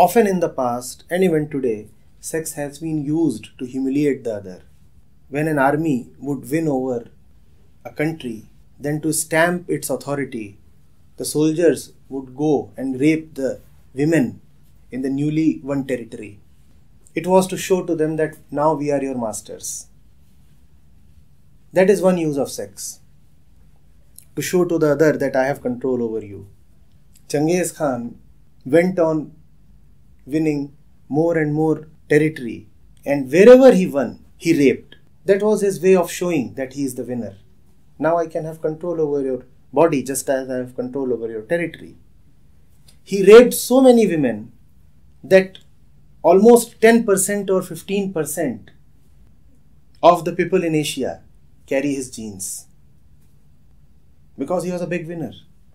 Often in the past, and even today, sex has been used to humiliate the other. When an army would win over a country, then to stamp its authority, the soldiers would go and rape the women in the newly won territory. It was to show to them that now we are your masters. That is one use of sex. To show to the other that I have control over you. Genghis Khan went on winning more and more territory, and wherever he won, he raped. That was his way of showing that he is the winner. Now I can have control over your body just as I have control over your territory. He raped so many women that almost 10% or 15% of the people in Asia carry his genes because he was a big winner.